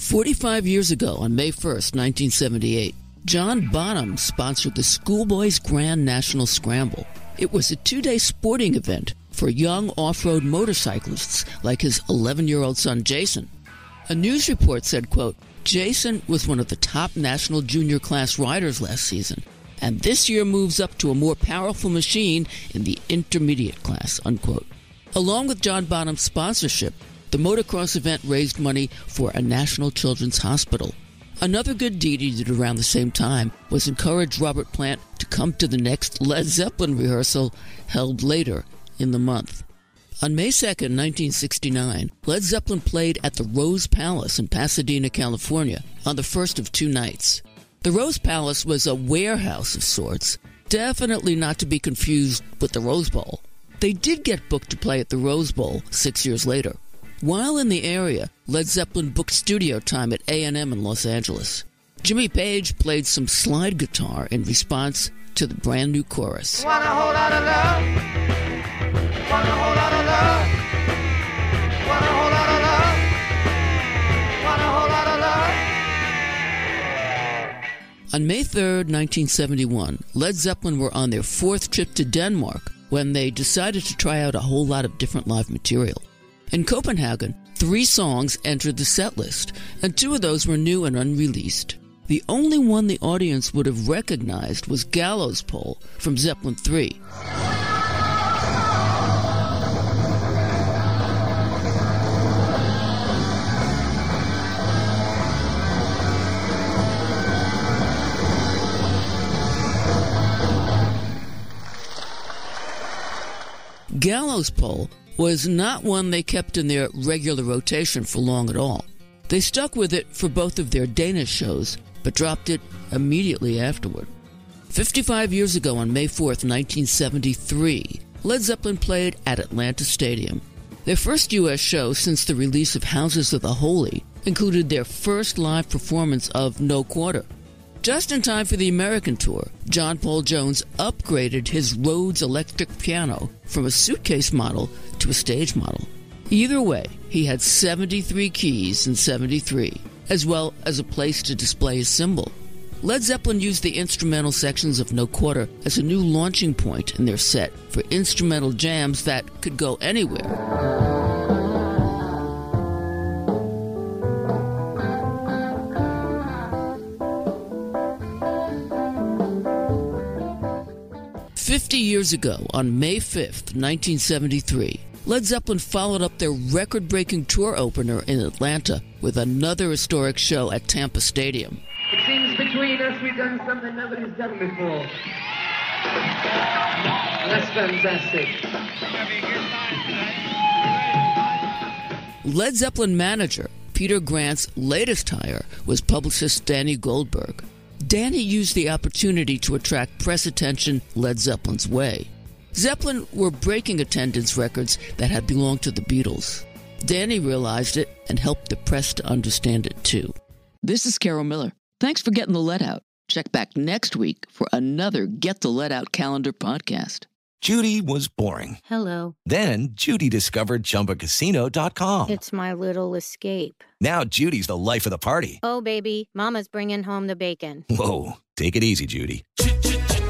45 years ago, on May 1st, 1978, John Bonham sponsored the Schoolboys Grand National Scramble. It was a two day sporting event for young off road motorcyclists like his 11 year old son Jason. A news report said, quote, Jason was one of the top national junior class riders last season, and this year moves up to a more powerful machine in the intermediate class, unquote. Along with John Bonham's sponsorship, the motocross event raised money for a National Children's Hospital. Another good deed he did around the same time was encourage Robert Plant to come to the next Led Zeppelin rehearsal held later in the month. On May 2, 1969, Led Zeppelin played at the Rose Palace in Pasadena, California, on the first of two nights. The Rose Palace was a warehouse of sorts, definitely not to be confused with the Rose Bowl. They did get booked to play at the Rose Bowl six years later. While in the area, Led Zeppelin booked studio time at A&M in Los Angeles. Jimmy Page played some slide guitar in response to the brand new chorus. On May 3, 1971, Led Zeppelin were on their fourth trip to Denmark when they decided to try out a whole lot of different live material. In Copenhagen, three songs entered the set list, and two of those were new and unreleased. The only one the audience would have recognized was Gallows Pole from Zeppelin III. Gallows Pole was not one they kept in their regular rotation for long at all. They stuck with it for both of their Danish shows, but dropped it immediately afterward. 55 years ago on May 4th, 1973, Led Zeppelin played at Atlanta Stadium. Their first U.S. show since the release of Houses of the Holy included their first live performance of No Quarter. Just in time for the American tour, John Paul Jones upgraded his Rhodes electric piano from a suitcase model to a stage model. Either way, he had 73 keys in 73, as well as a place to display his symbol. Led Zeppelin used the instrumental sections of No Quarter as a new launching point in their set for instrumental jams that could go anywhere. Fifty years ago, on May 5th, 1973, Led Zeppelin followed up their record breaking tour opener in Atlanta with another historic show at Tampa Stadium. It seems between us we've done something nobody's done before. That's fantastic. Led Zeppelin manager Peter Grant's latest hire was publicist Danny Goldberg. Danny used the opportunity to attract press attention Led Zeppelin's way. Zeppelin were breaking attendance records that had belonged to the Beatles. Danny realized it and helped the press to understand it too. This is Carol Miller. Thanks for getting the Led out. Check back next week for another Get the Led Out calendar podcast. Judy was boring. Hello. Then Judy discovered ChumbaCasino.com. It's my little escape. Now Judy's the life of the party. Oh, baby, Mama's bringing home the bacon. Whoa, take it easy, Judy.